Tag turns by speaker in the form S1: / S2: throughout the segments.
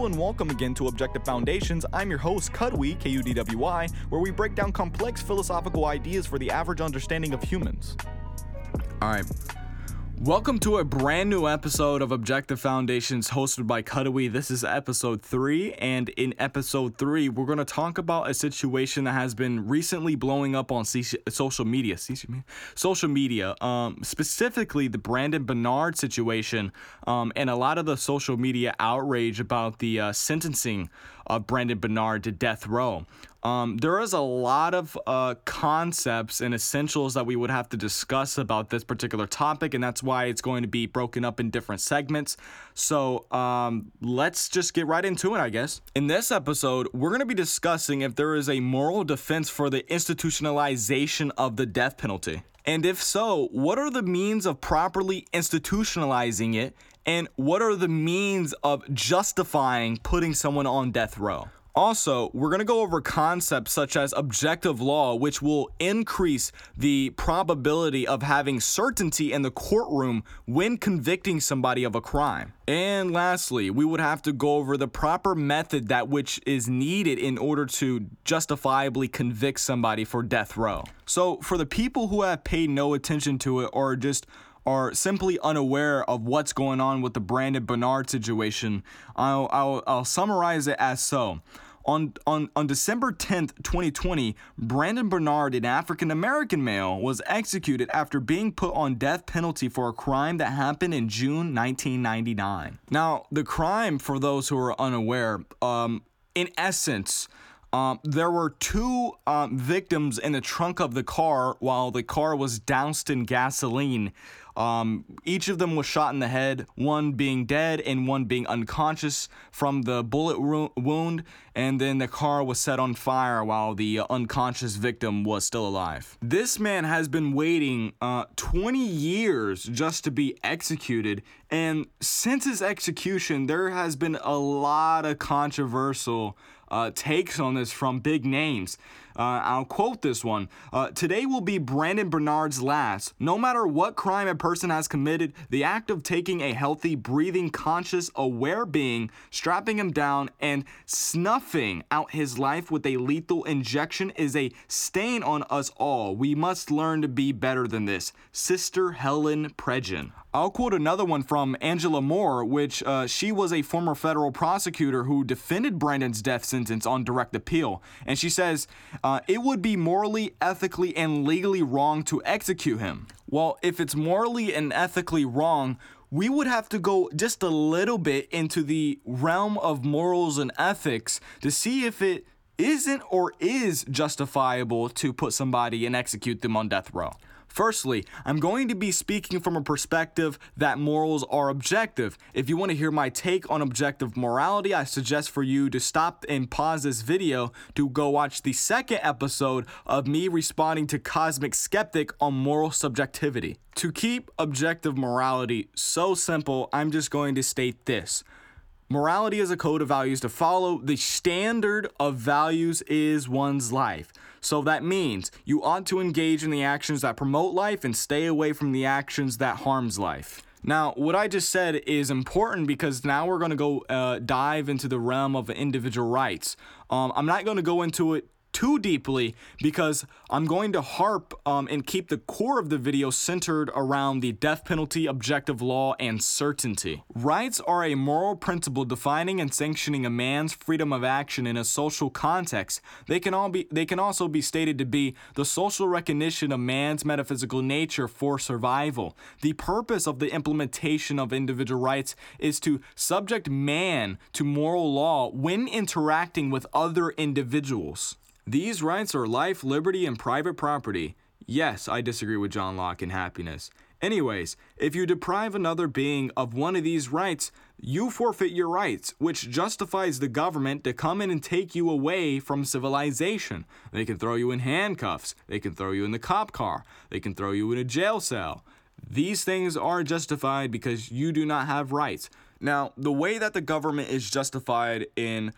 S1: And welcome again to Objective Foundations. I'm your host, Kudwy, K U D W Y, where we break down complex philosophical ideas for the average understanding of humans.
S2: All right. Welcome to a brand new episode of Objective Foundations hosted by Kudwy. This is episode three, and in episode three, we're going to talk about a situation that has been recently blowing up on social media. Social media, um, specifically the Brandon Bernard situation, um, and a lot of the social media outrage about the uh, sentencing of Brandon Bernard to death row. Um, there is a lot of uh, concepts and essentials that we would have to discuss about this particular topic, and that's why it's going to be broken up in different segments. So um, let's just get right into it, I guess. In this episode, we're going to be discussing if there is a moral defense for the institutionalization of the death penalty. And if so, what are the means of properly institutionalizing it? And what are the means of justifying putting someone on death row? Also, we're going to go over concepts such as objective law, which will increase the probability of having certainty in the courtroom when convicting somebody of a crime. And lastly, we would have to go over the proper method that which is needed in order to justifiably convict somebody for death row. So, for the people who have paid no attention to it or just are simply unaware of what's going on with the Brandon Bernard situation, I'll, I'll, I'll summarize it as so. On, on, on December 10th, 2020, Brandon Bernard, an African American male, was executed after being put on death penalty for a crime that happened in June 1999. Now, the crime, for those who are unaware, um, in essence, um, there were two um, victims in the trunk of the car while the car was doused in gasoline. Um, each of them was shot in the head, one being dead and one being unconscious from the bullet ro- wound, and then the car was set on fire while the unconscious victim was still alive. This man has been waiting uh, 20 years just to be executed, and since his execution, there has been a lot of controversial uh, takes on this from big names. Uh, I'll quote this one. Uh, Today will be Brandon Bernard's last. No matter what crime a person has committed, the act of taking a healthy, breathing, conscious, aware being, strapping him down, and snuffing out his life with a lethal injection is a stain on us all. We must learn to be better than this. Sister Helen Prejean. I'll quote another one from Angela Moore, which uh, she was a former federal prosecutor who defended Brandon's death sentence on direct appeal. And she says, uh, it would be morally, ethically, and legally wrong to execute him. Well, if it's morally and ethically wrong, we would have to go just a little bit into the realm of morals and ethics to see if it isn't or is justifiable to put somebody and execute them on death row. Firstly, I'm going to be speaking from a perspective that morals are objective. If you want to hear my take on objective morality, I suggest for you to stop and pause this video to go watch the second episode of me responding to Cosmic Skeptic on moral subjectivity. To keep objective morality so simple, I'm just going to state this. Morality is a code of values to follow. The standard of values is one's life. So that means you ought to engage in the actions that promote life and stay away from the actions that harms life. Now, what I just said is important because now we're going to go uh, dive into the realm of individual rights. Um, I'm not going to go into it too deeply because I'm going to harp um, and keep the core of the video centered around the death penalty, objective law, and certainty. Rights are a moral principle defining and sanctioning a man's freedom of action in a social context. They can all be they can also be stated to be the social recognition of man's metaphysical nature for survival. The purpose of the implementation of individual rights is to subject man to moral law when interacting with other individuals. These rights are life, liberty, and private property. Yes, I disagree with John Locke in happiness. Anyways, if you deprive another being of one of these rights, you forfeit your rights, which justifies the government to come in and take you away from civilization. They can throw you in handcuffs, they can throw you in the cop car, they can throw you in a jail cell. These things are justified because you do not have rights. Now, the way that the government is justified in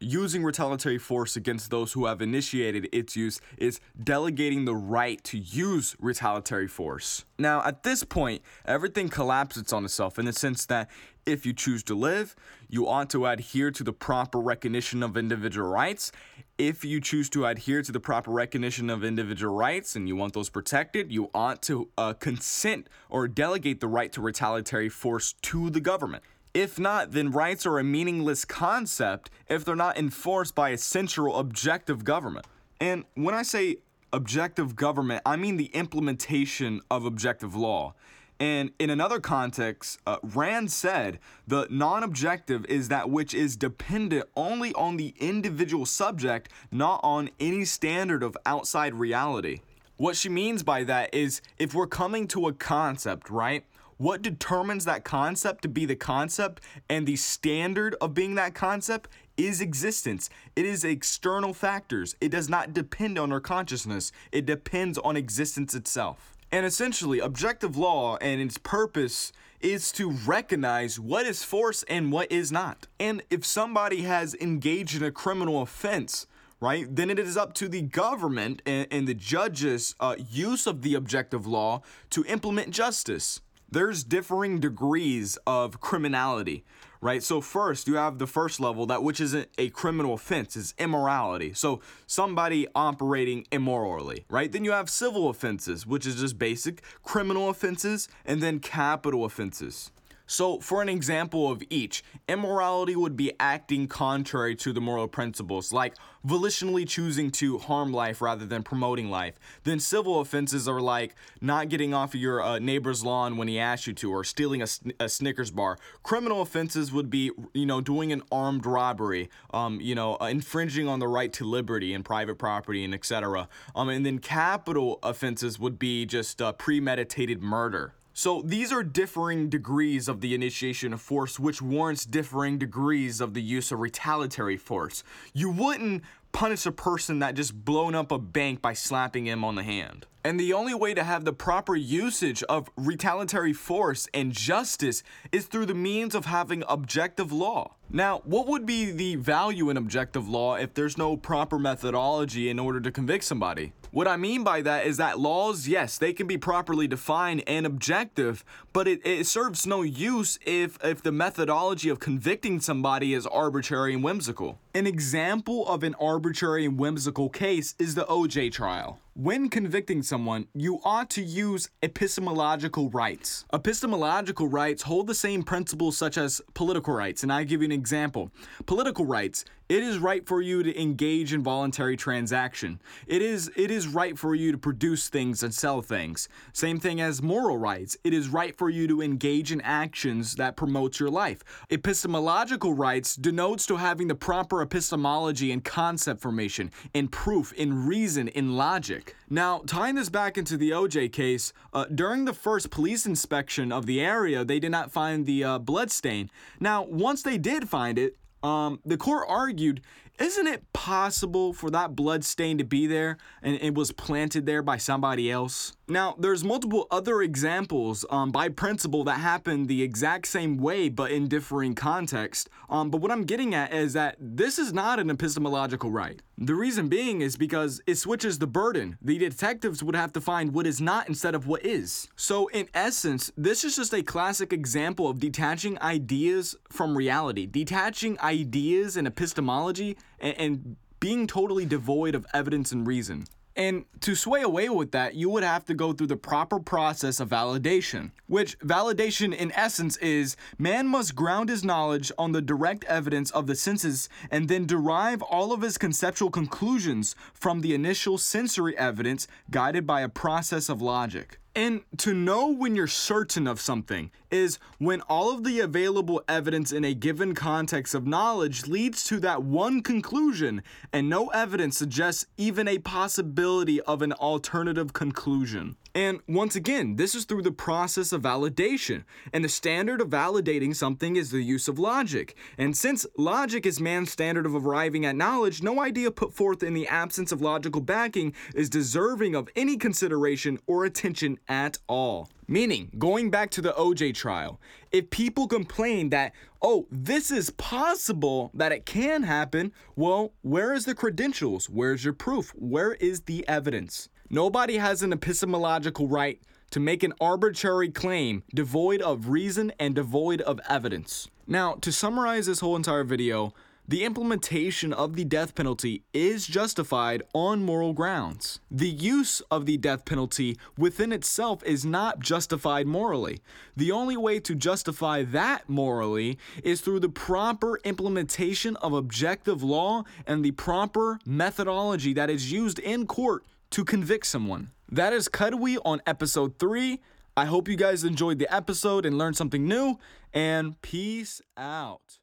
S2: using retaliatory force against those who have initiated its use is delegating the right to use retaliatory force. Now, at this point, everything collapses on itself in the sense that if you choose to live, you ought to adhere to the proper recognition of individual rights. If you choose to adhere to the proper recognition of individual rights and you want those protected, you ought to uh, consent or delegate the right to retaliatory force to the government. If not, then rights are a meaningless concept if they're not enforced by a central objective government. And when I say objective government, I mean the implementation of objective law. And in another context, uh, Rand said the non objective is that which is dependent only on the individual subject, not on any standard of outside reality. What she means by that is if we're coming to a concept, right? What determines that concept to be the concept and the standard of being that concept is existence. It is external factors. It does not depend on our consciousness, it depends on existence itself. And essentially, objective law and its purpose is to recognize what is force and what is not. And if somebody has engaged in a criminal offense, right, then it is up to the government and, and the judges' uh, use of the objective law to implement justice there's differing degrees of criminality, right? So first, you have the first level that which isn't a criminal offense is immorality. So somebody operating immorally, right? Then you have civil offenses, which is just basic criminal offenses, and then capital offenses. So, for an example of each, immorality would be acting contrary to the moral principles, like volitionally choosing to harm life rather than promoting life. Then, civil offenses are like not getting off of your uh, neighbor's lawn when he asks you to, or stealing a, a, Snickers bar. Criminal offenses would be, you know, doing an armed robbery, um, you know, uh, infringing on the right to liberty and private property, and etc. Um, and then capital offenses would be just uh, premeditated murder. So these are differing degrees of the initiation of force, which warrants differing degrees of the use of retaliatory force. You wouldn't punish a person that just blown up a bank by slapping him on the hand. And the only way to have the proper usage of retaliatory force and justice is through the means of having objective law. Now, what would be the value in objective law if there's no proper methodology in order to convict somebody? What I mean by that is that laws, yes, they can be properly defined and objective, but it, it serves no use if, if the methodology of convicting somebody is arbitrary and whimsical. An example of an arbitrary and whimsical case is the OJ trial. When convicting someone, you ought to use epistemological rights. Epistemological rights hold the same principles such as political rights, and I give you an example. Political rights, it is right for you to engage in voluntary transaction. It is it is right for you to produce things and sell things. Same thing as moral rights. It is right for you to engage in actions that promotes your life. Epistemological rights denotes to having the proper epistemology and concept formation, in proof, in reason, in logic. Now, tying this back into the OJ case, uh, during the first police inspection of the area, they did not find the uh, blood stain. Now, once they did find it, um, the court argued, isn't it possible for that blood stain to be there and it was planted there by somebody else? Now, there's multiple other examples um, by principle that happen the exact same way but in differing context. Um, but what I'm getting at is that this is not an epistemological right. The reason being is because it switches the burden. The detectives would have to find what is not instead of what is. So, in essence, this is just a classic example of detaching ideas from reality, detaching ideas and epistemology and, and being totally devoid of evidence and reason. And to sway away with that, you would have to go through the proper process of validation, which validation in essence is man must ground his knowledge on the direct evidence of the senses and then derive all of his conceptual conclusions from the initial sensory evidence guided by a process of logic. And to know when you're certain of something is when all of the available evidence in a given context of knowledge leads to that one conclusion and no evidence suggests even a possibility of an alternative conclusion. And once again, this is through the process of validation. And the standard of validating something is the use of logic. And since logic is man's standard of arriving at knowledge, no idea put forth in the absence of logical backing is deserving of any consideration or attention at all. Meaning, going back to the OJ trial, if people complain that, oh, this is possible that it can happen, well, where is the credentials? Where's your proof? Where is the evidence? Nobody has an epistemological right to make an arbitrary claim devoid of reason and devoid of evidence. Now, to summarize this whole entire video, the implementation of the death penalty is justified on moral grounds. The use of the death penalty within itself is not justified morally. The only way to justify that morally is through the proper implementation of objective law and the proper methodology that is used in court to convict someone. That is Kudwy on episode 3. I hope you guys enjoyed the episode and learned something new, and peace out.